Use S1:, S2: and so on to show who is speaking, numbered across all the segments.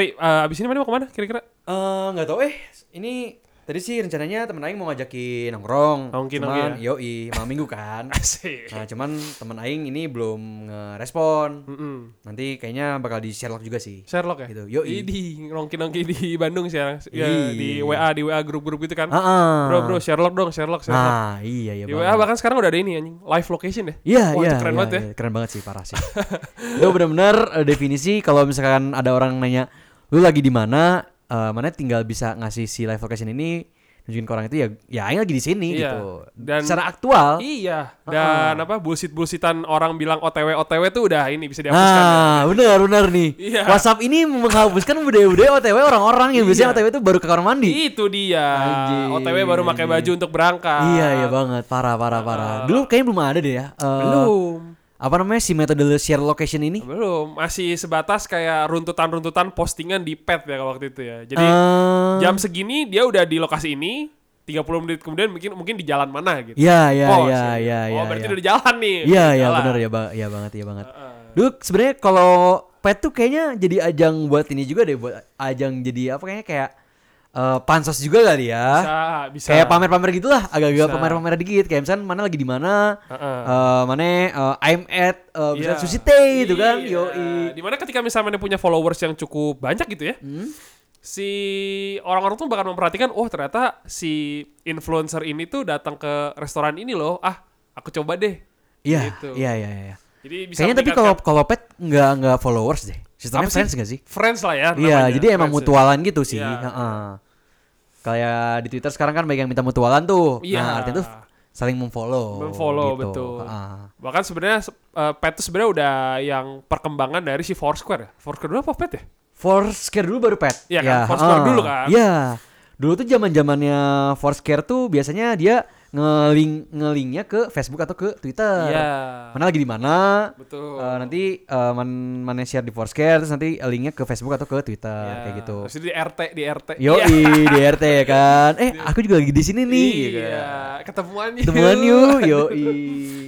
S1: Eh, Ri, eh, abis ini mana mau ke mana kira-kira?
S2: Eh, nggak tahu eh ini tadi sih rencananya temen Aing mau ngajakin nongkrong.
S1: Nongki,
S2: cuman
S1: nongki
S2: yoi malam minggu kan.
S1: Asik.
S2: Nah, cuman temen Aing ini belum ngerespon.
S1: Mm-mm.
S2: Nanti kayaknya bakal di Sherlock juga sih.
S1: Sherlock ya?
S2: Gitu, yoi.
S1: Di nongki-nongki di Bandung sekarang. Ya,
S2: Ih.
S1: di WA, di WA grup-grup gitu kan.
S2: Heeh.
S1: Bro, bro, Sherlock dong, Sherlock, Sherlock.
S2: Nah, iya iya
S1: di
S2: banget.
S1: WA bahkan sekarang udah ada ini anjing, live location deh.
S2: Iya,
S1: Wah,
S2: iya,
S1: keren
S2: iya,
S1: banget ya.
S2: iya, keren banget sih parah sih. itu benar-benar eh, definisi kalau misalkan ada orang nanya lu lagi di mana, eh, mana tinggal bisa ngasih si live location ini nunjukin ke orang itu ya ya aing lagi di sini
S1: Iya.
S2: gitu.
S1: Dan-
S2: secara aktual.
S1: Iya, dan apa bullshit-bullshitan orang bilang OTW OTW tuh udah ini bisa dihapuskan. ya.
S2: Nah, benar benar nih.
S1: Iya.
S2: WhatsApp ini menghapuskan budaya-budaya OTW orang-orang yang biasanya
S1: Iya.
S2: OTW itu baru ke kamar mandi.
S1: Itu dia.
S2: Anjing,
S1: OTW baru pakai baju untuk berangkat.
S2: Iya, iya banget. Parah, parah, parah. Dulu kayaknya belum ada deh ya. eh,
S1: Belum.
S2: Apa namanya si metode share location ini?
S1: Belum, masih sebatas kayak runtutan-runtutan postingan di pet ya waktu itu ya. Jadi
S2: Eh,
S1: jam segini dia udah di lokasi ini, 30 menit kemudian mungkin mungkin di jalan mana gitu.
S2: Iya, iya,
S1: Oh,
S2: iya,
S1: sih.
S2: iya,
S1: Oh,
S2: iya.
S1: berarti
S2: iya.
S1: udah di jalan nih.
S2: Iya, iya benar ya, ba ya banget, ya banget.
S1: Heeh.
S2: Dulu sebenarnya kalau pet tuh kayaknya jadi ajang buat ini juga deh, buat ajang jadi apa kayaknya kayak eh, pansos juga kali ya.
S1: Bisa, bisa.
S2: Kayak pamer-pamer gitulah, agak-agak pamer-pamer dikit. Kayak misalnya mana lagi di mana,
S1: Heeh.
S2: eh, mana eh, I'm at eh,
S1: Iya.
S2: misalnya Sushi Tei gitu kan.
S1: Iya.
S2: Yoi.
S1: Di mana ketika misalnya punya followers yang cukup banyak gitu ya,
S2: Hmm?
S1: si orang-orang tuh bakal memperhatikan, oh ternyata si influencer ini tuh datang ke restoran ini loh, ah aku coba deh.
S2: Iya,
S1: Gitu.
S2: iya, iya, iya.
S1: Jadi bisa
S2: Kayaknya tapi kalau kalau pet nggak nggak followers deh. Sistemnya
S1: Apa sih?
S2: friends nggak sih?
S1: friends lah ya.
S2: Iya, jadi emang
S1: friends ya.
S2: mutualan gitu sih.
S1: Iya.
S2: Heeh. Kayak di Twitter sekarang kan banyak yang minta mutualan tuh.
S1: Iya.
S2: Nah, artinya tuh saling memfollow.
S1: Memfollow,
S2: gitu.
S1: betul.
S2: Heeh.
S1: Bahkan sebenarnya uh, pet itu sebenarnya udah yang perkembangan dari si Foursquare ya. Foursquare dulu apa pet ya?
S2: Foursquare dulu baru pet.
S1: Iya kan? Foursquare
S2: heeh.
S1: dulu kan?
S2: Iya. Dulu tuh zaman zamannya Foursquare tuh biasanya dia ngeling ngelinknya ke Facebook atau ke Twitter.
S1: Iya.
S2: Mana lagi di mana?
S1: Betul.
S2: Eh, nanti eh, man, mana share di Foursquare terus nanti linknya ke Facebook atau ke Twitter
S1: Iya.
S2: kayak gitu.
S1: Terus di RT, di RT.
S2: Yo
S1: Iya.
S2: di RT ya kan. Eh, aku juga lagi di sini nih. gitu
S1: Iya,
S2: kan.
S1: ketemuan yuk.
S2: Ketemuan yuk, yo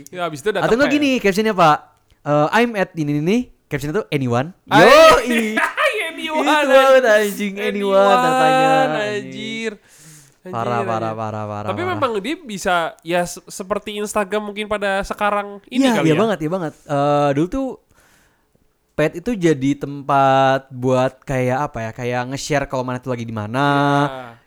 S1: Ya, habis itu datang
S2: Atau enggak
S1: pet.
S2: gini captionnya Pak. Eh, I'm at ini nih. Captionnya tuh anyone. Yo
S1: anyone,
S2: Itu anjing anyone.
S1: Anjir,
S2: Parah,
S1: anjir.
S2: Parah, parah, parah.
S1: Tapi
S2: parah.
S1: memang dia bisa ya se- seperti Instagram mungkin pada sekarang ini
S2: Iya,
S1: kali
S2: iya
S1: ya.
S2: banget, iya banget. Eh dulu tuh pet itu jadi tempat buat kayak apa ya? Kayak nge-share kalau mana tuh lagi di mana.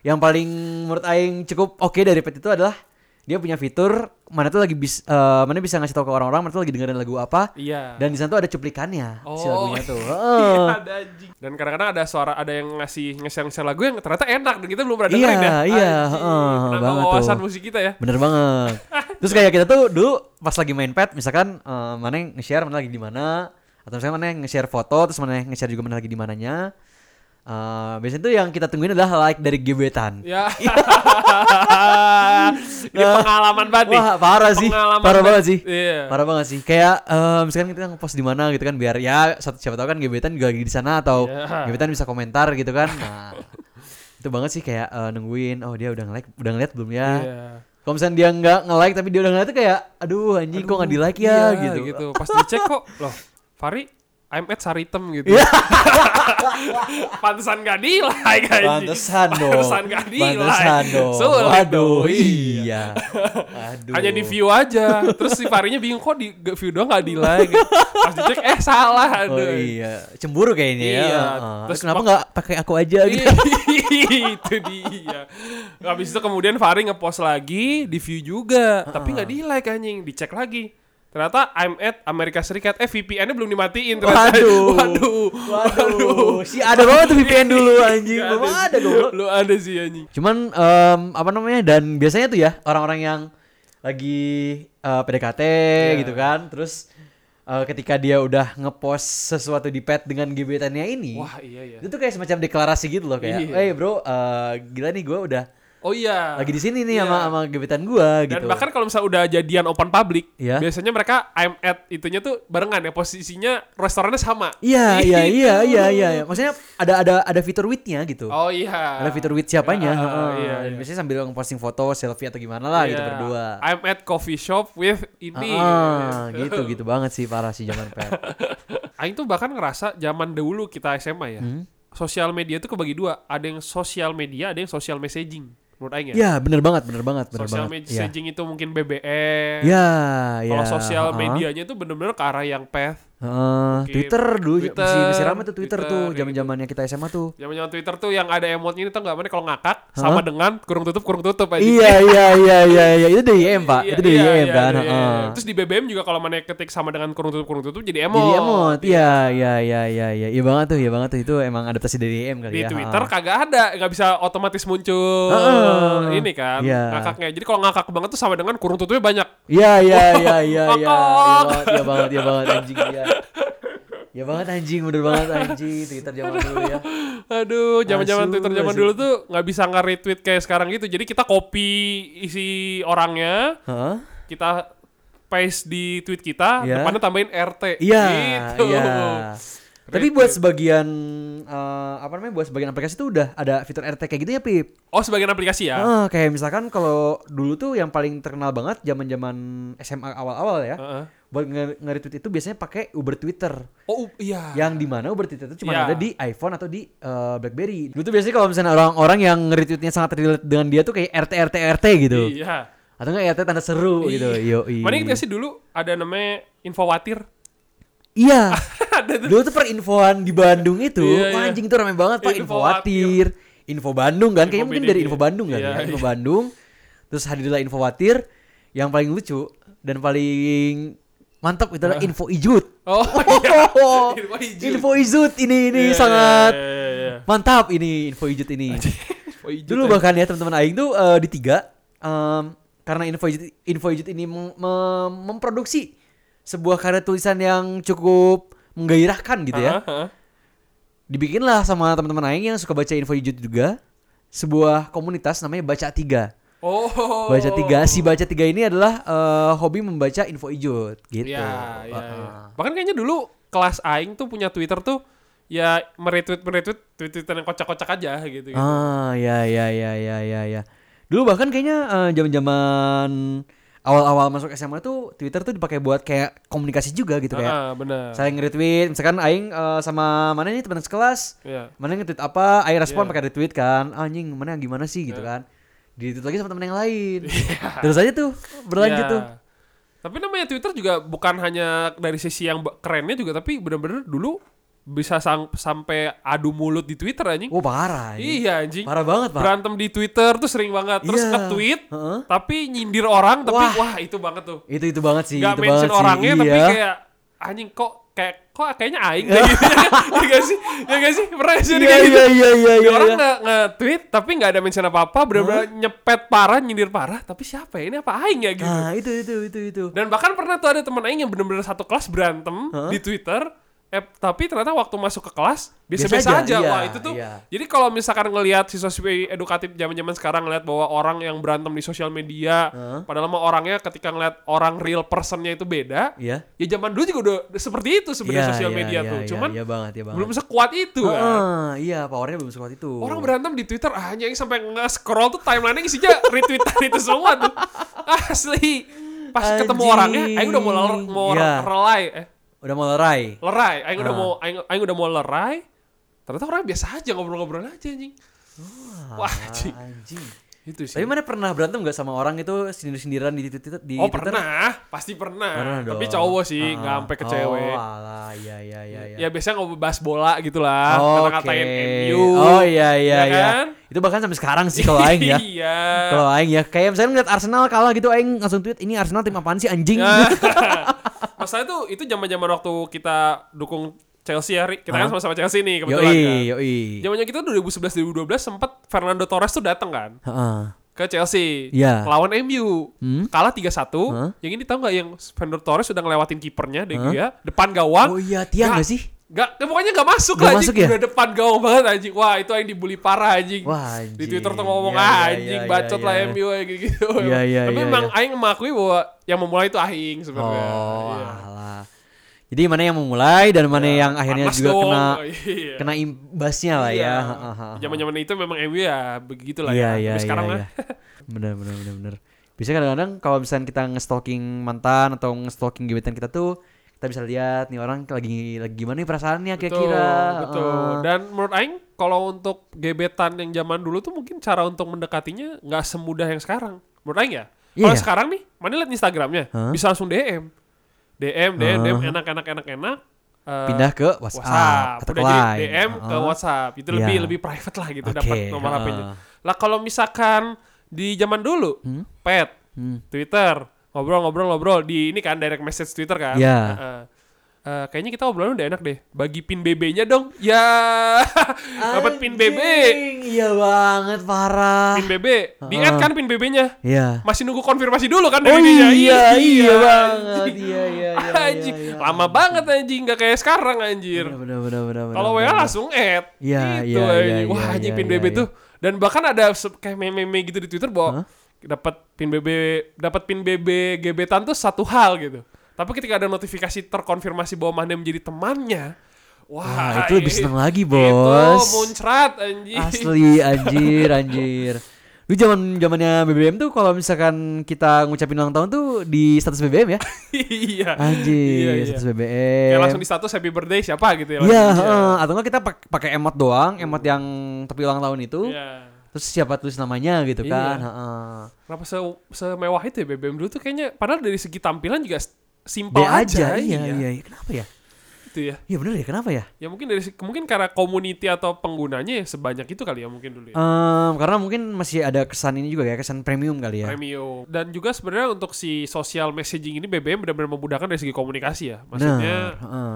S1: Iya.
S2: Yang paling menurut aing cukup oke dari pet itu adalah dia punya fitur mana tuh lagi bis, eh, mana bisa ngasih tahu ke orang-orang mana tuh lagi dengerin lagu apa.
S1: Iya.
S2: Dan di sana tuh ada cuplikannya si
S1: Oh,
S2: lagunya tuh.
S1: Iya, ada anjing. Dan kadang-kadang ada suara ada yang ngasih nge-share lagu yang ternyata enak dan kita belum pernah
S2: Iya,
S1: dengerin ya.
S2: iya,
S1: Anjing.
S2: heeh,
S1: Menambah
S2: banget
S1: wawasan
S2: tuh.
S1: musik kita ya.
S2: Bener banget. Terus kayak kita tuh dulu pas lagi main pet, misalkan eh, mana yang nge-share mana lagi di mana, atau misalnya mana yang nge-share foto, terus mana yang nge-share juga mana lagi di mananya. Eh, biasanya tuh yang kita tungguin adalah like dari gebetan.
S1: Ya. Ini pengalaman banget nih.
S2: Wah parah sih,
S1: Pengalaman
S2: parah banget sih,
S1: Iya.
S2: parah banget sih. Kayak eh, misalkan kita nge-post di mana gitu kan, biar ya satu siapa tahu kan gebetan juga lagi di sana atau
S1: Iya.
S2: gebetan bisa komentar gitu kan. Nah itu banget sih kayak eh, nungguin, oh dia udah nge-like, udah ngeliat belum ya?
S1: Iya.
S2: Kalau misalnya dia nggak nge-like tapi dia udah ngeliat tuh kayak aduh anjing kok nggak di like ya
S1: Iya,
S2: gitu.
S1: Pas dicek kok, loh, Fari I'm at Saritem gitu.
S2: Iya.
S1: Pantesan gak di like anjing.
S2: Pantesan dong.
S1: Pantesan gak di like.
S2: Pantesan dong.
S1: Sulit
S2: Waduh,
S1: dong.
S2: iya. Aduh.
S1: Hanya di view aja. Terus si Farinya bingung kok di view doang gak di like. Pas dicek eh salah
S2: Oh
S1: aduh.
S2: iya, cemburu kayaknya ya.
S1: Iya.
S2: Heeh.
S1: Terus
S2: kenapa nggak pakai aku aja gitu?
S1: itu dia. Habis itu kemudian Fari ngepost lagi, di view juga, tapi nggak di like anjing, dicek lagi. Ternyata I'm at Amerika Serikat. Eh VPN-nya belum dimatiin ternyata.
S2: Waduh.
S1: Waduh.
S2: Waduh, si ada banget tuh VPN dulu anjing.
S1: Nggak
S2: Belum ada goblok.
S1: Lu ada sih anjing.
S2: Cuman em, apa namanya dan biasanya tuh ya orang-orang yang lagi eh, PDKT
S1: Iya.
S2: gitu kan, terus eh, ketika dia udah ngepost sesuatu di pet dengan gebetannya ini,
S1: Wah, iya ya.
S2: itu tuh kayak semacam deklarasi gitu loh kayak,
S1: Iya.
S2: eh bro, eh, gila nih gue udah
S1: Oh iya.
S2: lagi di sini nih
S1: Iya.
S2: sama sama gebetan gue
S1: Dan
S2: gitu.
S1: bahkan kalau misalnya udah jadian open public,
S2: Iya.
S1: biasanya mereka I'm at itunya tuh barengan ya posisinya restorannya sama.
S2: Iya iya
S1: Gitu.
S2: iya iya iya. Maksudnya ada ada ada fitur with-nya gitu.
S1: Oh iya.
S2: Ada fitur with siapanya.
S1: Ah,
S2: heeh.
S1: iya,
S2: Dan
S1: iya.
S2: Biasanya sambil posting foto, selfie atau gimana lah gitu
S1: Iya.
S2: berdua.
S1: I'm at coffee shop with ini.
S2: Ah, gitu gitu banget sih parah sih zaman pet.
S1: Aing tuh bahkan ngerasa zaman dahulu kita SMA ya.
S2: Hmm?
S1: sosial media tuh kebagi dua. Ada yang sosial media, ada yang social messaging. Menurut Aing ya.
S2: Ya, bener banget, bener banget, bener
S1: Social
S2: banget. Ya.
S1: messaging itu mungkin BBM.
S2: Ya, ya.
S1: Kalau sosial
S2: ha-ha.
S1: medianya itu bener-bener ke arah yang path.
S2: Heeh,
S1: Mungkin
S2: Twitter dulu
S1: Twitter,
S2: masih, masih ramai tuh Twitter,
S1: Twitter,
S2: tuh
S1: gitu.
S2: zaman-zamannya kita SMA tuh.
S1: Zaman-zaman Twitter tuh yang ada emotnya ini tau nggak? Mana kalau ngakak sama dengan kurung tutup kurung tutup aja.
S2: Iya, iya, iya, iya, iya. Itu dari IM, Pak.
S1: Iya,
S2: Itu dari
S1: iya,
S2: IM
S1: iya,
S2: kan.
S1: iya,
S2: heeh.
S1: Terus di BBM juga kalau mana ketik sama dengan kurung tutup kurung tutup jadi emot.
S2: Jadi emot. Iya, iya, iya, iya, iya. Iya banget tuh, iya banget tuh. Itu emang adaptasi dari IM kali
S1: Di
S2: ya.
S1: Twitter
S2: heeh.
S1: kagak ada, nggak bisa otomatis muncul
S2: Heeh.
S1: ini kan
S2: Iya.
S1: ngakaknya. Jadi kalau ngakak banget tuh sama dengan kurung tutupnya banyak.
S2: Iya, iya, iya, iya, iya. Iya iya banget, iya banget anjing iya. Iya banget anjing, bener banget anjing. Twitter zaman dulu ya.
S1: Aduh, zaman-zaman Twitter zaman dulu tuh nggak bisa nge-retweet kayak sekarang gitu. Jadi kita copy isi orangnya,
S2: Heeh.
S1: kita paste di tweet kita,
S2: Iya.
S1: depannya tambahin RT.
S2: Iya,
S1: Gitu.
S2: iya. Tapi buat sebagian eh, apa namanya? Buat sebagian aplikasi tuh udah ada fitur RT kayak gitu ya, Pip.
S1: Oh, sebagian aplikasi ya.
S2: Ah, kayak misalkan kalau dulu tuh yang paling terkenal banget zaman-zaman SMA awal-awal ya.
S1: Heeh.
S2: Buat nge- nge-retweet itu biasanya pakai Uber Twitter.
S1: Oh, iya.
S2: Yang di mana Uber Twitter itu cuma
S1: Iya.
S2: ada di iPhone atau di eh, BlackBerry. Dulu tuh biasanya kalau misalnya orang-orang yang nge-retweetnya sangat relate dengan dia tuh kayak RT RT RT gitu.
S1: Iya.
S2: Atau enggak RT tanda seru gitu. Yo,
S1: Mana gak sih dulu ada namanya Infowatir?
S2: Iya. Dulu tuh perinfoan di Bandung itu,
S1: Iya, iya.
S2: anjing tuh ramai banget Pak
S1: Infowatir.
S2: Infowatir. Info Bandung kan, kayaknya
S1: Info
S2: mungkin
S1: BDG.
S2: dari Info Bandung kan
S1: Iya,
S2: ya, Info
S1: iya.
S2: Bandung. Terus hadirlah Infowatir yang paling lucu dan paling mantap itu adalah Info Ijut.
S1: Oh, iya. Info Ijut.
S2: Info Ijut ini ini
S1: Iya,
S2: sangat
S1: iya, iya, iya.
S2: mantap ini Info Ijut ini.
S1: Info Ijut
S2: Dulu bahkan ya teman-teman aing tuh eh, di tiga em, karena Info Ijut, Info Ijut ini mem- mem- memproduksi sebuah karya tulisan yang cukup menggairahkan gitu ya.
S1: Heeh, heeh.
S2: dibikinlah sama teman-teman aing yang suka baca info Ijut juga sebuah komunitas namanya Baca Tiga.
S1: Oh.
S2: Baca Tiga, si Baca Tiga ini adalah eh, hobi membaca info Ijut gitu.
S1: Iya.
S2: Heeh.
S1: Bahkan kayaknya dulu kelas aing tuh punya Twitter tuh ya meretweet meretweet tweet-tweetan yang kocak-kocak aja gitu. gitu.
S2: Ah, ya ya ya ya ya ya. Dulu bahkan kayaknya eh, zaman-zaman awal-awal masuk SMA tuh Twitter tuh dipakai buat kayak komunikasi juga gitu kayak.
S1: Ah, benar.
S2: Saya nge-retweet, misalkan aing eh, sama mana nih teman sekelas,
S1: Iya.
S2: mana nge-tweet apa, aing respon
S1: Iya.
S2: pakai retweet kan. Anjing, mana gimana sih gitu
S1: Iya.
S2: kan. Di-retweet lagi sama teman yang lain. Terus aja tuh berlanjut
S1: Iya.
S2: tuh.
S1: Tapi namanya Twitter juga bukan hanya dari sisi yang kerennya juga tapi bener-bener dulu bisa sang- sampai adu mulut di Twitter anjing.
S2: Oh, parah. ini.
S1: Iya anjing.
S2: Parah banget, Pak.
S1: Berantem di Twitter tuh sering banget. Terus
S2: Iya.
S1: nge-tweet
S2: Heeh.
S1: tapi nyindir orang tapi
S2: Wah.
S1: wah, itu banget tuh.
S2: Itu itu banget sih,
S1: Gak
S2: itu
S1: mention
S2: banget sih.
S1: orangnya tapi
S2: Iya.
S1: kayak anjing kok kayak kok kayaknya aing kayak gitu. Ya gak sih? Ya gak sih? Pernah sih
S2: Iya
S1: kayak gitu?
S2: iya iya iya
S1: Ya,
S2: iya.
S1: orang
S2: iya.
S1: nge-tweet tapi nggak ada mention apa-apa, bener-bener nyepet parah, nyindir parah, tapi siapa ya? Ini apa aing ya gitu.
S2: Nah, itu itu itu itu.
S1: Dan bahkan pernah tuh ada teman aing yang bener-bener satu kelas berantem
S2: Hah?
S1: di Twitter. Eh, tapi ternyata waktu masuk ke kelas
S2: Biasa
S1: biasa-biasa
S2: aja,
S1: aja.
S2: iya,
S1: Wah, itu tuh.
S2: iya.
S1: Jadi kalau misalkan ngelihat siswa-siswi edukatif zaman-zaman sekarang ngelihat bahwa orang yang berantem di sosial media,
S2: Hah?
S1: padahal mah orangnya ketika ngelihat orang real personnya itu beda,
S2: Iya.
S1: ya zaman dulu juga udah seperti itu sebenarnya
S2: Iya,
S1: sosial
S2: iya,
S1: media
S2: iya,
S1: tuh.
S2: iya,
S1: Cuman
S2: iya banget, iya banget.
S1: belum sekuat itu kan.
S2: Heeh, iya, powernya belum sekuat itu.
S1: Orang berantem di Twitter ah, anjing sampai nge-scroll tuh timeline-nya isinya retweetan itu semua tuh. Asli. Pas ketemu
S2: Anjing.
S1: orangnya, aing udah mau mau
S2: Iya.
S1: relay eh
S2: udah mau lerai.
S1: lerai, aing udah
S2: Ah.
S1: mau aing, aing udah mau lerai. Ternyata orang biasa aja ngobrol-ngobrol aja anjing. Wah, anjing.
S2: Anjing.
S1: Itu sih.
S2: Tapi mana pernah berantem gak sama orang itu sindir-sindiran di Twitter di
S1: oh
S2: Twitter?
S1: pernah, pasti pernah.
S2: Pernah
S1: Tapi cowok sih,
S2: Ah,
S1: nggak sampai ke cewek.
S2: Oh, alah, iya iya iya iya.
S1: Ya biasanya ngobrol bahas bola gitu lah,
S2: Oke.
S1: kata-katain MU.
S2: Oh iya iya
S1: ya
S2: iya.
S1: kan?
S2: Itu bahkan sampai sekarang sih kalau aing ya.
S1: Iya.
S2: Kalau aing ya, kayak misalnya ngeliat Arsenal kalah gitu aing langsung tweet ini Arsenal tim apaan sih anjing.
S1: Ya. Masalah itu itu zaman-zaman waktu kita dukung Chelsea ya, Ri. Kita kan sama-sama Chelsea nih kebetulan kan.
S2: yoi, yoi.
S1: Zamannya kita 2011 2012 sempat Fernando Torres tuh datang kan
S2: Heeh.
S1: ke Chelsea
S2: Iya.
S1: lawan MU.
S2: Hmm?
S1: Kalah 3-1.
S2: Hah?
S1: Yang ini tahu nggak yang Fernando Torres sudah ngelewatin kipernya De Gea depan gawang.
S2: Oh iya, tiang
S1: Nggak-
S2: gak sih?
S1: Gak, pokoknya gak masuk
S2: Nggak
S1: lah anjing.
S2: masuk ya?
S1: Udah depan gawang banget anjing. Wah, itu yang dibully parah anjing.
S2: Wah,
S1: Di
S2: anjing.
S1: Twitter tuh ngomong
S2: Iya,
S1: ah,
S2: iya,
S1: anjing
S2: iya,
S1: bacot
S2: iya,
S1: lah
S2: iya.
S1: MU kayak gitu.
S2: Iya, iya,
S1: Tapi
S2: iya,
S1: memang
S2: iya.
S1: aing mengakui bahwa yang memulai itu aing sebenarnya.
S2: Oh,
S1: Iya.
S2: alah. Jadi mana yang memulai dan mana yang akhirnya juga
S1: dong.
S2: kena
S1: Iya.
S2: kena imbasnya lah ya. Hahaha.
S1: Zaman-zaman itu memang MU ya begitulah
S2: Iya
S1: ya.
S2: iya
S1: Tapi
S2: iya.
S1: sekarang
S2: iya.
S1: mah
S2: Bener bener bener bener. Biasanya kadang-kadang kalau misalnya kita nge-stalking mantan atau nge-stalking gebetan kita tuh kita bisa lihat nih orang lagi lagi gimana nih perasaannya
S1: Betul,
S2: kira-kira.
S1: betul.
S2: Heeh.
S1: Dan menurut Aing kalau untuk gebetan yang zaman dulu tuh mungkin cara untuk mendekatinya nggak semudah yang sekarang. Menurut Aing ya.
S2: Iya.
S1: Kalau sekarang nih, mana lihat Instagramnya,
S2: Hah?
S1: bisa langsung DM. DM, DM, DM,
S2: Hah?
S1: enak, enak, enak, enak. Eh,
S2: pindah ke WhatsApp,
S1: WhatsApp,
S2: atau
S1: udah
S2: ke
S1: jadi. DM ke
S2: Heeh.
S1: WhatsApp. Itu
S2: Iya.
S1: lebih lebih private lah gitu
S2: Oke,
S1: dapat nomor HP-nya.
S2: heeh.
S1: Lah kalau misalkan di zaman dulu,
S2: Hmm?
S1: pet,
S2: Hmm.
S1: Twitter, ngobrol-ngobrol-ngobrol di ini kan direct message Twitter kan.
S2: Iya.
S1: Heeh. Eh, kayaknya kita obrolan udah enak deh. Bagi pin BB-nya dong. Ya. Dapat pin BB.
S2: Iya banget parah.
S1: Pin BB. Di add kan pin BB-nya.
S2: Iya.
S1: Masih nunggu konfirmasi dulu kan
S2: Oh
S1: dari dia.
S2: iya, iya banget.
S1: anjing.
S2: Iya, iya, iya.
S1: Anjing.
S2: iya, iya.
S1: Lama banget anjing, nggak kayak sekarang anjir.
S2: Bener, bener, bener,
S1: Kalau WA langsung add.
S2: Iya,
S1: gitu,
S2: iya, iya,
S1: Wah,
S2: iya,
S1: anjing
S2: iya,
S1: pin
S2: iya,
S1: BB
S2: iya.
S1: tuh. Dan bahkan ada kayak meme-meme gitu di Twitter bahwa dapat pin BB, dapat pin BB gebetan tuh satu hal gitu. Tapi ketika ada notifikasi terkonfirmasi bahwa mana menjadi temannya, wah,
S2: Wah, itu lebih seneng lagi,
S1: Itu
S2: bos.
S1: muncrat anjing.
S2: Asli anjir, anjir. Lu zaman zamannya BBM tuh kalau misalkan kita ngucapin ulang tahun tuh di status BBM ya.
S1: iya.
S2: Anjir,
S1: Iya, iya.
S2: status BBM.
S1: Kayak langsung di status happy birthday siapa gitu ya.
S2: Iya, heeh. atau enggak kita pak- pakai emot doang, emot yang tepi ulang tahun itu.
S1: Iya.
S2: Terus siapa tulis namanya gitu
S1: Iya.
S2: kan. heeh.
S1: Kenapa se semewah itu ya BBM dulu tuh kayaknya padahal dari segi tampilan juga simpel aja,
S2: aja, iya, iya, iya. Kenapa ya?
S1: Itu ya.
S2: Iya bener ya, kenapa ya?
S1: Ya mungkin dari mungkin karena community atau penggunanya ya sebanyak itu kali ya mungkin dulu ya.
S2: Em, karena mungkin masih ada kesan ini juga ya, kesan premium kali ya.
S1: Premium. Dan juga sebenarnya untuk si social messaging ini BBM benar-benar memudahkan dari segi komunikasi ya. Maksudnya
S2: Bener, heeh.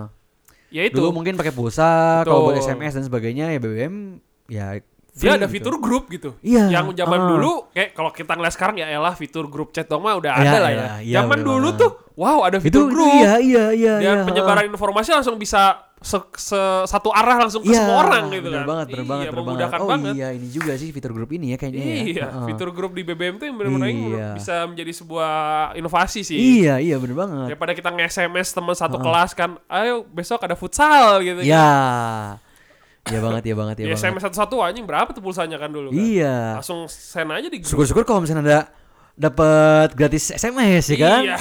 S1: ya itu
S2: Dulu mungkin pakai pulsa, kalau buat. SMS dan sebagainya ya BBM ya
S1: dia ada
S2: gitu.
S1: fitur grup gitu.
S2: Iya,
S1: Yang zaman
S2: ah.
S1: dulu kayak kalau kita ngeliat sekarang ya elah fitur grup chat dong mah udah
S2: Iya,
S1: ada lah ya.
S2: iya, iya,
S1: zaman
S2: bener
S1: dulu
S2: banget.
S1: tuh wow ada
S2: itu,
S1: fitur
S2: itu
S1: grup.
S2: iya iya iya
S1: dan
S2: iya,
S1: penyebaran informasi langsung bisa se- se- satu arah langsung ke
S2: Iya,
S1: semua orang gitu
S2: bener
S1: kan.
S2: banget, bener
S1: iya,
S2: banget, bener banget. Oh
S1: banget.
S2: iya, ini juga sih fitur grup ini ya kayaknya ya.
S1: Iya,
S2: Heeh.
S1: fitur grup di BBM tuh yang benar-benar
S2: Iya.
S1: bisa menjadi sebuah inovasi sih.
S2: Iya, iya bener banget.
S1: Daripada kita nge-SMS teman satu kelas kan, ayo besok ada futsal gitu.
S2: Iya.
S1: kan.
S2: Iya banget, iya banget, iya
S1: Di
S2: banget.
S1: SMS satu-satu anjing berapa tuh pulsanya kan dulu kan.
S2: Iya.
S1: Langsung send aja di grup.
S2: Syukur-syukur kalau misalnya ada dapat gratis SMS ya kan?
S1: Iya.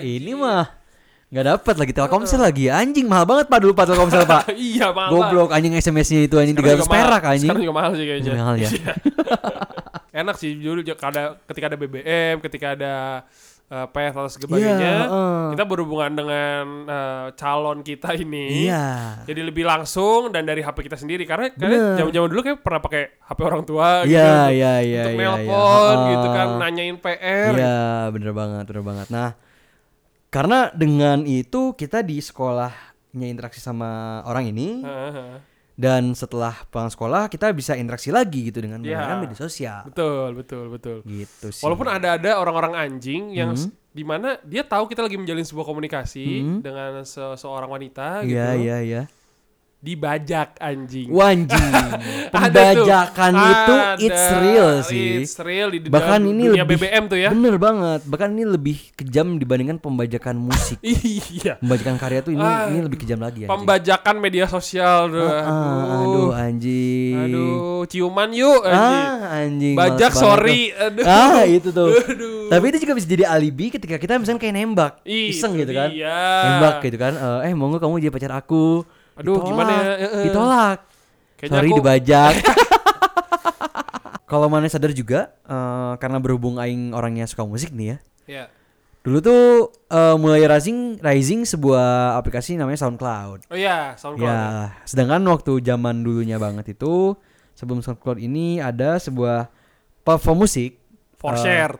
S2: Ini mah nggak dapat lagi Telkomsel lagi. Anjing mahal banget Pak dulu Pak Telkomsel Pak.
S1: iya, mahal.
S2: Goblok anjing SMS-nya itu anjing
S1: Sekarang
S2: 300
S1: juga mahal.
S2: perak anjing.
S1: Sekarang juga mahal sih kayaknya.
S2: Mahal ya.
S1: Iya. Enak sih dulu ada ketika ada BBM, ketika ada uh, PS atau sebagainya,
S2: Iya, heeh.
S1: kita berhubungan dengan uh, calon kita ini.
S2: Iya.
S1: Jadi lebih langsung dan dari HP kita sendiri karena karena zaman-zaman dulu kayak pernah pakai HP orang tua gitu.
S2: Iya,
S1: untuk-
S2: iya, iya,
S1: Untuk nelpon
S2: iya.
S1: gitu kan, nanyain PR.
S2: Iya, bener banget, bener banget. Nah, karena dengan itu kita di sekolahnya interaksi sama orang ini
S1: Heeh.
S2: Dan setelah pulang sekolah kita bisa interaksi lagi gitu dengan
S1: Iya.
S2: menggunakan media sosial.
S1: Betul, betul, betul.
S2: Gitu sih.
S1: Walaupun ada-ada orang-orang anjing yang
S2: Hmm.
S1: s- di mana dia tahu kita lagi menjalin sebuah komunikasi
S2: Hmm.
S1: dengan seseorang wanita gitu.
S2: Iya, iya, iya.
S1: Dibajak anjing. Ada tuh.
S2: Pembajakan itu it's
S1: Ada.
S2: real sih.
S1: It's real di
S2: Bahkan ini
S1: dunia
S2: lebih
S1: BBM tuh ya.
S2: Bener banget. Bahkan ini lebih kejam dibandingkan pembajakan musik.
S1: iya.
S2: Pembajakan karya tuh ini
S1: Ah,
S2: ini lebih kejam lagi anjing.
S1: Pembajakan media sosial.
S2: Ah, ah, aduh anjing.
S1: Aduh, ciuman yuk anjing.
S2: Ah, anjing.
S1: Bajak sorry. Aduh.
S2: Ah, itu tuh.
S1: Aduh.
S2: Tapi itu juga bisa jadi alibi ketika kita misalnya kayak nembak,
S1: Itu
S2: iseng gitu kan.
S1: dia.
S2: Nembak gitu kan. Eh, eh mau nggak kamu jadi pacar aku?
S1: Aduh, gimana ya?
S2: Ditolak.
S1: Kayaknya
S2: Sorry
S1: aku-
S2: dibajak. Kalau mana sadar juga eh, karena berhubung aing orangnya suka musik nih ya.
S1: Ya.
S2: Dulu tuh eh, mulai rising rising sebuah aplikasi namanya SoundCloud.
S1: Oh iya, SoundCloud.
S2: Ya, sedangkan waktu zaman dulunya banget itu sebelum SoundCloud ini ada sebuah platform musik
S1: For
S2: Eh,
S1: share.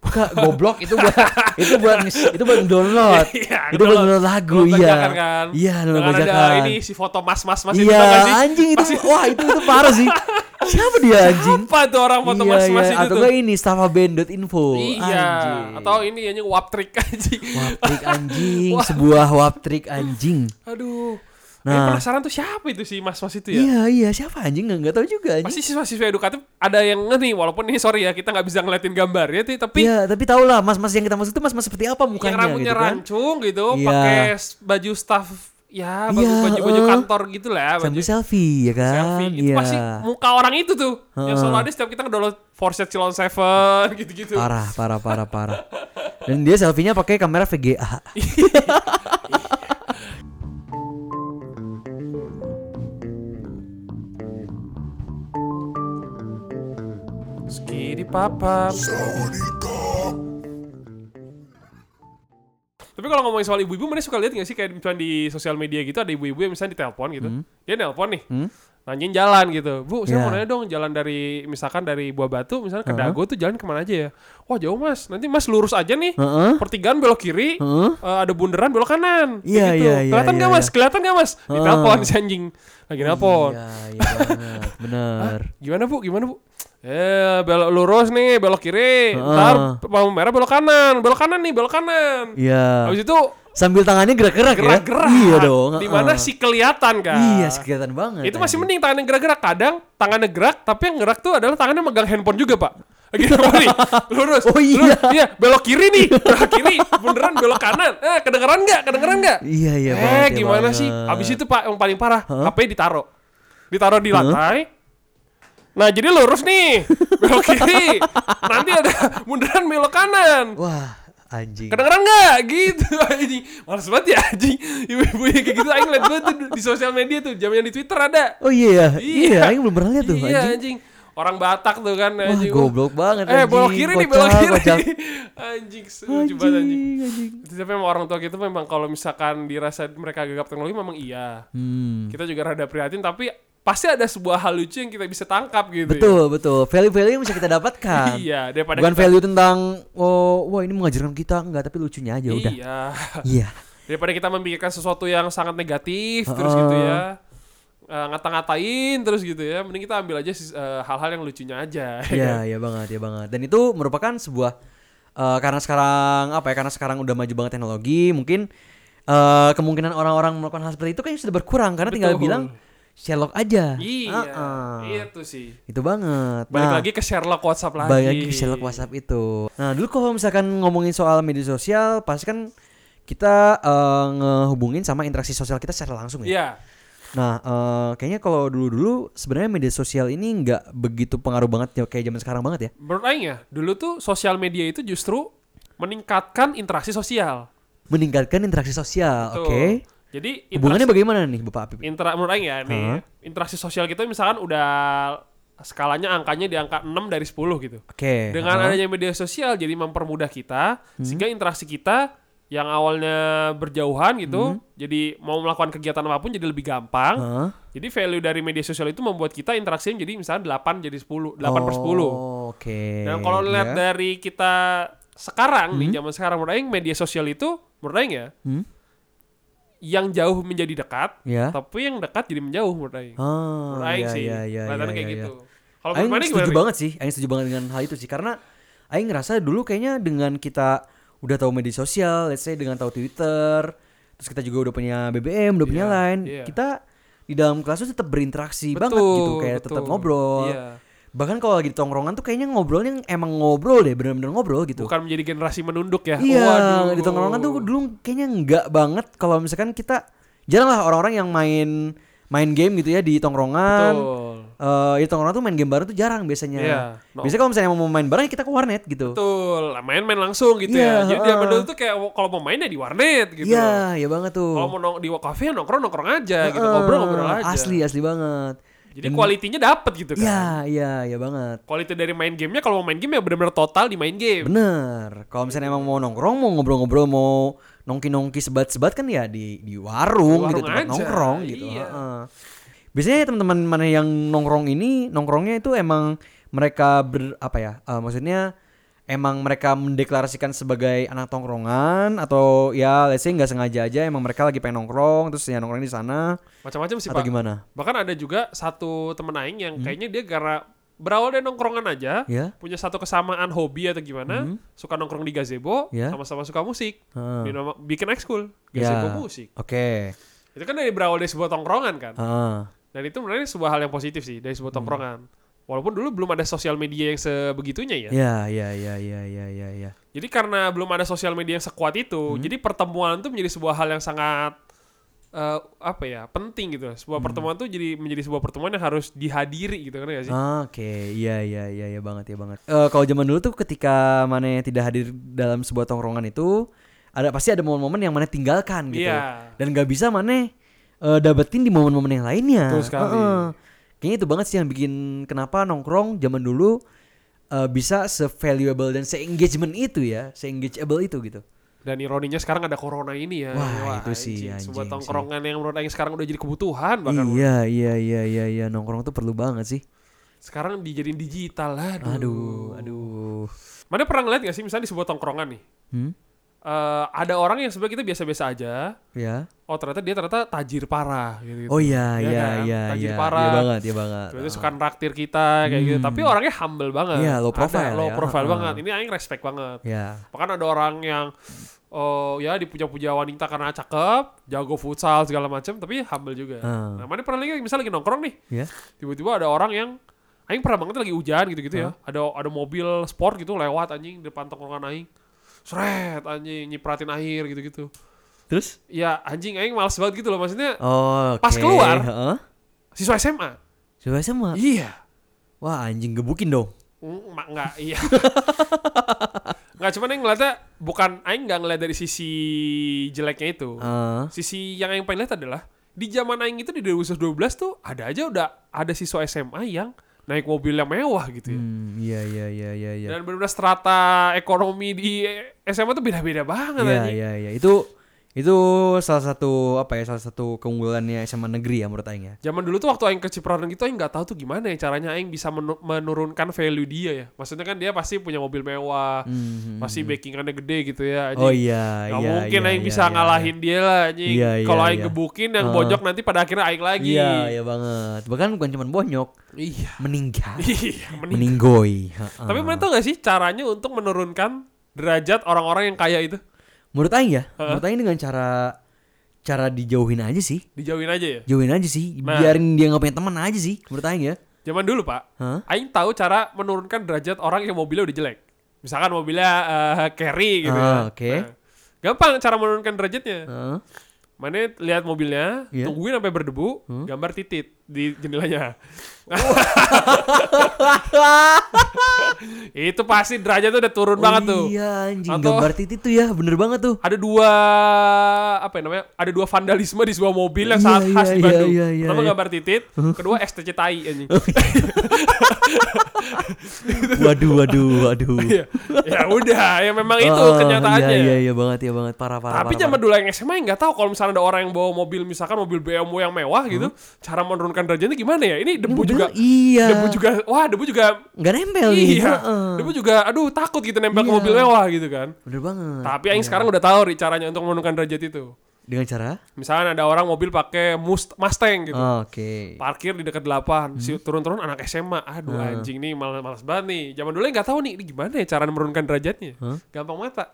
S2: Bukan goblok itu buat itu buat itu buat download.
S1: Iya,
S2: itu buat download lagu iya.
S1: bajakan kan.
S2: Iya, download
S1: Dengan ada
S2: bajakan.
S1: ini si foto mas-mas mas
S2: Iya,
S1: sih?
S2: anjing itu wah itu itu parah sih. Siapa dia anjing?
S1: Apa tuh orang foto
S2: iya,
S1: mas-mas
S2: iya.
S1: itu
S2: Atau enggak ini stafaband.info.
S1: Iya,
S2: Anjing.
S1: atau ini yang wap trick anjing.
S2: wap trick anjing, sebuah wap trick anjing.
S1: Aduh. Nah,
S2: Nah.
S1: penasaran tuh siapa itu si mas-mas itu ya?
S2: Iya, iya, siapa anjing nggak nggak tahu juga anjing.
S1: Pasti siswa-siswa edukatif ada yang nih walaupun ini sorry ya kita nggak bisa ngeliatin gambarnya tuh, tapi
S2: Iya, tapi tau lah mas-mas yang kita maksud itu mas-mas seperti apa
S1: yang
S2: mukanya
S1: rambutnya
S2: gitu kan.
S1: rancung gitu,
S2: Iya.
S1: pakai baju staff ya baju
S2: Iya,
S1: baju, baju
S2: eh.
S1: kantor gitu lah, baju
S2: Sambil selfie ya kan.
S1: selfie gitu.
S2: Iya.
S1: Pasti muka orang itu tuh yang
S2: Heeh.
S1: selalu ada setiap kita ngedownload Forset Cilon Seven gitu-gitu.
S2: Parah, parah, parah, parah. Dan dia selfie-nya pakai kamera VGA.
S1: Skidi papa. Tapi kalau ngomongin soal ibu-ibu, mana suka lihat nggak sih kayak misalnya di sosial media gitu ada ibu-ibu yang misalnya ditelepon gitu, dia nelpon nih,
S2: Hmm?
S1: nanyain jalan gitu, bu saya
S2: Ya.
S1: mau nanya dong jalan dari misalkan dari Buah Batu misalnya ke Dago tuh jalan ke mana aja ya? Wah jauh mas, nanti mas lurus aja nih,
S2: Heeh.
S1: pertigaan belok kiri,
S2: Heeh.
S1: eh, ada bundaran belok kanan, Kayak
S2: Iya,
S1: gitu.
S2: iya, iya,
S1: kelihatan
S2: iya,
S1: nggak mas?
S2: iya.
S1: Kelihatan nggak mas?
S2: Heeh.
S1: Ditelepon si anjing, lagi nelpon.
S2: Iya, iya. Bener.
S1: Gimana bu? Gimana bu? Eh belok lurus nih, belok kiri,
S2: Heeh.
S1: ntar lampu merah belok kanan, belok kanan nih, belok kanan.
S2: Iya.
S1: Habis itu
S2: Sambil tangannya gerak-gerak ya.
S1: gerak-gerak.
S2: Iya dong.
S1: Di mana
S2: heeh.
S1: sih kelihatan kan?
S2: Iya, kelihatan banget.
S1: Itu masih mending tangannya gerak-gerak. Kadang tangannya gerak, tapi yang gerak tuh adalah tangannya megang handphone juga pak. Gitu nih, lurus.
S2: Oh, iya.
S1: lurus. iya, belok kiri nih, belok kiri, beneran belok kanan. Eh, kedengeran nggak? Kedengeran nggak?
S2: Iya, iya
S1: eh,
S2: banget, iya
S1: gimana sih? Abis itu pak, yang paling parah, HP ditaruh, ditaruh di lantai. Nah, jadi lurus nih, belok kiri. Nanti ada beneran belok kanan.
S2: Wah, anjing.
S1: Kedengeran nggak? Gitu anjing. Males banget ya anjing. Ibu-ibu yang kayak gitu aing liat banget tuh di sosial media tuh. Zaman di Twitter ada.
S2: Oh iya,
S1: Iya.
S2: iya, Aing belum pernah lihat tuh
S1: iya
S2: anjing.
S1: anjing. Orang Batak tuh kan
S2: Wah,
S1: anjing.
S2: goblok banget
S1: Eh,
S2: anjing.
S1: belok kiri nih, belok kiri.
S2: kocak.
S1: anjing, lucu banget anjing.
S2: Anjing, anjing.
S1: Tapi memang orang tua kita memang kalau misalkan dirasa mereka gagap teknologi memang iya.
S2: Hmm.
S1: Kita juga rada prihatin tapi pasti ada sebuah hal lucu yang kita bisa tangkap gitu. ya.
S2: Betul, betul. Value-value yang bisa kita dapatkan.
S1: Iya, daripada
S2: Bukan
S1: kita-
S2: value tentang oh, wah ini mengajarkan kita enggak, tapi lucunya aja udah.
S1: Iya.
S2: Iya.
S1: daripada kita memikirkan sesuatu yang sangat negatif terus
S2: Heeh.
S1: gitu ya Eh, ngata-ngatain terus gitu ya mending kita ambil aja eh, hal-hal yang lucunya aja ya
S2: Iya,
S1: kan?
S2: iya banget, iya banget. Dan itu merupakan sebuah eh, karena sekarang apa ya? Karena sekarang udah maju banget teknologi, mungkin eh, kemungkinan orang-orang melakukan hal seperti itu kayaknya sudah berkurang karena tinggal
S1: Betul.
S2: bilang Sherlock aja.
S1: iya
S2: Heeh.
S1: itu sih
S2: Itu banget.
S1: balik
S2: Nah,
S1: lagi ke Sherlock WhatsApp lagi
S2: balik lagi ke Sherlock WhatsApp itu. Nah, dulu kalau misalkan ngomongin soal media sosial, pasti kan kita eh, ngehubungin sama interaksi sosial kita secara langsung ya.
S1: iya
S2: Nah, eh, kayaknya kalau dulu-dulu sebenarnya media sosial ini nggak begitu pengaruh banget ya kayak zaman sekarang banget ya.
S1: menurut Aing ya dulu tuh sosial media itu justru meningkatkan interaksi sosial
S2: Meningkatkan interaksi sosial, oke.
S1: Jadi
S2: Hubungannya bagaimana nih, Bapak Apip?
S1: intera menurut Aing ya nih interaksi sosial kita misalkan udah skalanya angkanya di angka 6 dari 10 gitu
S2: Oke.
S1: Dengan
S2: heeh.
S1: adanya media sosial jadi mempermudah kita sehingga interaksi kita yang awalnya berjauhan gitu, jadi mau melakukan kegiatan apa pun jadi lebih gampang.
S2: Heeh.
S1: Jadi value dari media sosial itu membuat kita interaksi jadi misalnya 8 jadi 10, 8 per 10.
S2: Oh, Oke.
S1: Dan kalau lihat
S2: Ya.
S1: dari kita sekarang nih zaman sekarang menurut Aing media sosial itu menurut Aing ya
S2: Hmm?
S1: Yang jauh menjadi dekat,
S2: Ya.
S1: tapi yang dekat jadi menjauh menurut Aing.
S2: Oh,
S1: menurut Aing
S2: iya,
S1: sih,
S2: iya, iya,
S1: kelihatannya
S2: iya,
S1: kayak
S2: iya,
S1: gitu.
S2: iya.
S1: Kalau
S2: Aing setuju banget sih, Aing setuju banget dengan hal itu sih karena Aing ngerasa dulu kayaknya dengan kita udah tahu media sosial, let's say dengan tahu Twitter, terus kita juga udah punya BBM, udah punya
S1: Iya,
S2: Line,
S1: iya.
S2: kita di dalam kelas tuh tetap berinteraksi
S1: Betul,
S2: banget gitu, kayak
S1: betul.
S2: tetap ngobrol.
S1: Iya.
S2: Bahkan kalau lagi di tongkrongan tuh kayaknya ngobrolnya emang ngobrol deh, bener-bener ngobrol gitu.
S1: Bukan menjadi generasi menunduk ya.
S2: Iya,
S1: Waduh.
S2: di tongkrongan tuh dulu kayaknya enggak banget kalau misalkan kita jarang lah orang-orang yang main main game gitu ya di tongkrongan.
S1: Betul.
S2: Eh, di tongkrongan tuh main game bareng tuh jarang biasanya.
S1: Iya. No.
S2: Biasanya kalau misalnya mau main bareng ya kita ke warnet gitu.
S1: Betul. Main-main langsung gitu
S2: Iya,
S1: ya. Jadi
S2: heeh.
S1: zaman dulu tuh kayak kalau mau main ya di warnet gitu.
S2: Iya, iya banget tuh.
S1: Kalau mau nong- di kafe ya nongkrong-nongkrong aja gitu.
S2: Heeh,
S1: Ngobrol-ngobrol aja.
S2: Asli, asli banget.
S1: Jadi kualitinya dapet gitu kan.
S2: Iya, iya, iya banget.
S1: Kualitas dari main gamenya kalau mau main game ya benar-benar total di main game.
S2: Bener. Kalau misalnya emang mau nongkrong, mau ngobrol-ngobrol, mau nongki-nongki sebat-sebat kan ya di di warung,
S1: Di
S2: gitu
S1: warung
S2: tempat
S1: aja,
S2: nongkrong gitu.
S1: iya.
S2: Heeh. Biasanya teman-teman mana yang nongkrong ini nongkrongnya itu emang mereka ber apa ya? eh, maksudnya emang mereka mendeklarasikan sebagai anak tongkrongan atau ya let's say nggak sengaja aja emang mereka lagi pengen nongkrong terus ya nongkrong di sana
S1: Macam-macam sih,
S2: atau
S1: Pak.
S2: gimana?
S1: Bahkan ada juga satu temen aing yang
S2: Hmm.
S1: kayaknya dia gara berawal dari nongkrongan aja,
S2: Ya.
S1: punya satu kesamaan hobi atau gimana, suka nongkrong di gazebo,
S2: Hmm. Ya.
S1: sama-sama suka musik. Nama- bikin ekskul,
S2: Ya.
S1: gazebo musik.
S2: Oke.
S1: Itu kan dari berawal dari sebuah tongkrongan kan.
S2: Heeh.
S1: Dan itu sebenarnya sebuah hal yang positif sih dari
S2: Hmm.
S1: sebuah tongkrongan. Walaupun dulu belum ada sosial media yang sebegitunya ya.
S2: Ya, ya, ya, ya, ya, ya, ya.
S1: Jadi karena belum ada sosial media yang sekuat itu,
S2: Hmm.
S1: jadi pertemuan tuh menjadi sebuah hal yang sangat eh, apa ya penting gitu. Sebuah
S2: Hmm.
S1: pertemuan tuh jadi menjadi sebuah pertemuan yang harus dihadiri gitu kan ya sih.
S2: Oke, iya iya iya iya banget ya banget. Eh kalau zaman dulu tuh ketika mana yang tidak hadir dalam sebuah tongkrongan itu ada pasti ada momen-momen yang mana tinggalkan gitu.
S1: Iya.
S2: Dan nggak bisa mana eh, dapetin di momen-momen yang lainnya.
S1: Betul sekali.
S2: Heeh. Kayaknya itu banget sih yang bikin kenapa nongkrong zaman dulu eh, bisa se-valuable dan se-engagement itu ya, se-engageable itu gitu.
S1: Dan ironinya sekarang ada corona ini ya.
S2: Wah, itu sih,
S1: anjing. Sebuah tongkrongan yang menurut Aing sekarang udah jadi kebutuhan bahkan.
S2: Iya, iya, iya, iya, iya, nongkrong tuh perlu banget sih.
S1: Sekarang dijadiin digital lah.
S2: Aduh, aduh.
S1: Mana pernah ngeliat gak sih misalnya di sebuah tongkrongan nih.
S2: Hmm?
S1: Eh, ada orang yang sebenarnya kita biasa-biasa aja.
S2: Ya.
S1: Oh ternyata dia ternyata tajir parah gitu.
S2: Oh iya,
S1: Iya
S2: iya,
S1: kan?
S2: iya,
S1: Tajir
S2: iya.
S1: parah.
S2: Iya banget, iya banget.
S1: Terus dia suka naktir kita kayak gitu.
S2: Hmm.
S1: Tapi orangnya humble banget.
S2: Iya, low
S1: Ada
S2: profile
S1: low
S2: ya.
S1: profile
S2: Ha-ha.
S1: banget. Ini aing respect banget.
S2: Ya.
S1: Bahkan ada orang yang oh ya dipuja-puja wanita karena cakep, jago futsal segala macam, tapi humble juga.
S2: Ah.
S1: Nah, mana pernah lagi misalnya lagi nongkrong nih,
S2: Ya.
S1: tiba-tiba ada orang yang aing pernah banget lagi hujan gitu-gitu ya. Ada ada mobil sport gitu lewat anjing depan tongkrongan aing. Sret anjing nyipratin air gitu-gitu.
S2: Terus?
S1: Ya anjing aing males banget gitu loh maksudnya
S2: Oh,
S1: Pas
S2: oke.
S1: keluar.
S2: Heeh.
S1: siswa SMA.
S2: Coba sama.
S1: Iya.
S2: Wah, anjing gebukin dong.
S1: Mm, mak enggak iya. Enggak cuman yang ngeliatnya bukan aing enggak ngeliat dari sisi jeleknya itu.
S2: Ah.
S1: Sisi yang aing pengen lihat adalah di zaman aing itu di 2012 tuh ada aja udah ada siswa SMA yang naik mobil yang mewah gitu ya.
S2: Hmm, iya iya iya iya iya.
S1: Dan benar-benar strata ekonomi di SMA tuh beda-beda banget
S2: Iya iya iya. Itu itu salah satu apa ya salah satu keunggulannya SMA negeri ya menurut aing ya.
S1: Zaman dulu tuh waktu aing ke Cipranan gitu aing nggak tahu tuh gimana ya caranya aing bisa menu- menurunkan value dia ya. Maksudnya kan dia pasti punya mobil mewah,
S2: Hmm,
S1: pasti backingannya gede gitu ya. anjing.
S2: Oh iya
S1: Gak
S2: iya.
S1: mungkin
S2: iya,
S1: aing
S2: iya,
S1: bisa
S2: iya,
S1: ngalahin dia lah anjing.
S2: Iya, iya,
S1: Kalau aing
S2: iya.
S1: gebukin yang
S2: Ah.
S1: bonyok nanti pada akhirnya aing lagi.
S2: Iya iya banget. Bahkan bukan cuma bonyok,
S1: Iya.
S2: meninggal,
S1: Iya,
S2: meninggoy.
S1: Tapi mana tau gak sih caranya untuk menurunkan derajat orang-orang yang kaya itu?
S2: Menurut aing ya,
S1: Ha-ha.
S2: menurut aing dengan cara cara dijauhin aja sih.
S1: Dijauhin aja ya.
S2: Jauhin aja sih,
S1: Nah.
S2: biarin dia nggak punya teman aja sih menurut aing ya.
S1: Zaman dulu pak,
S2: Hah?
S1: Aing tahu cara menurunkan derajat orang yang mobilnya udah jelek. Misalkan mobilnya eh, carry gitu
S2: Ah,
S1: ya.
S2: oke.
S1: Nah, gampang cara menurunkan derajatnya.
S2: Heeh.
S1: Mana lihat mobilnya,
S2: Iya.
S1: tungguin sampai berdebu, gambar titit di jendelanya. itu pasti derajatnya udah turun
S2: Oh
S1: banget tuh.
S2: Iya anjing
S1: Atau-
S2: gambar titit tuh ya bener banget tuh.
S1: Ada dua apa ya namanya? Ada dua vandalisme di sebuah mobil yang
S2: Iya,
S1: sangat khas
S2: iya,
S1: di Bandung.
S2: iya, iya,
S1: Pertama
S2: iya.
S1: gambar titit, kedua STC tai anjing.
S2: Waduh waduh waduh.
S1: Iya. ya udah, ya memang itu
S2: Oh,
S1: kenyataannya.
S2: Iya iya iya banget ya banget parah parah.
S1: Tapi
S2: parah,
S1: zaman dulu yang SMA nggak tahu kalau misalnya ada orang yang bawa mobil misalkan mobil BMW yang mewah gitu, cara menurunkan derajatnya gimana ya? Ini debu
S2: mobil
S1: juga
S2: iya.
S1: debu juga wah debu juga
S2: nggak nempel gitu.
S1: iya.
S2: Heeh.
S1: Debu juga aduh takut gitu nempel ke
S2: Iya.
S1: mobil mewah gitu kan.
S2: Bener banget.
S1: Tapi Aing sekarang udah tahu nih caranya untuk menurunkan derajat itu.
S2: Dengan cara?
S1: Misalkan ada orang mobil pakai Must- Mustang gitu.
S2: Oh, Oke.
S1: Parkir di dekat 8, si
S2: Hmm.
S1: turun-turun anak SMA. Aduh anjing nih malas malas banget nih. Zaman dulu nggak tahu nih ini gimana ya cara menurunkan derajatnya.
S2: Hah?
S1: Gampang mata.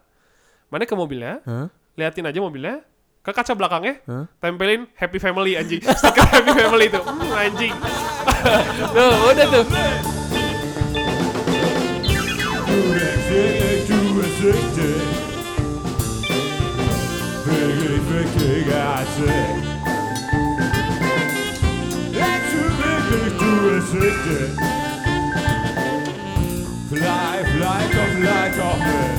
S1: Mana ke mobilnya,
S2: Hah?
S1: liatin aja mobilnya ke kaca belakangnya
S2: Hah?
S1: tempelin happy family anjing. Stiker happy family itu hmm, anjing. Tuh udah tuh.
S3: Fly, fly, come, fly, come,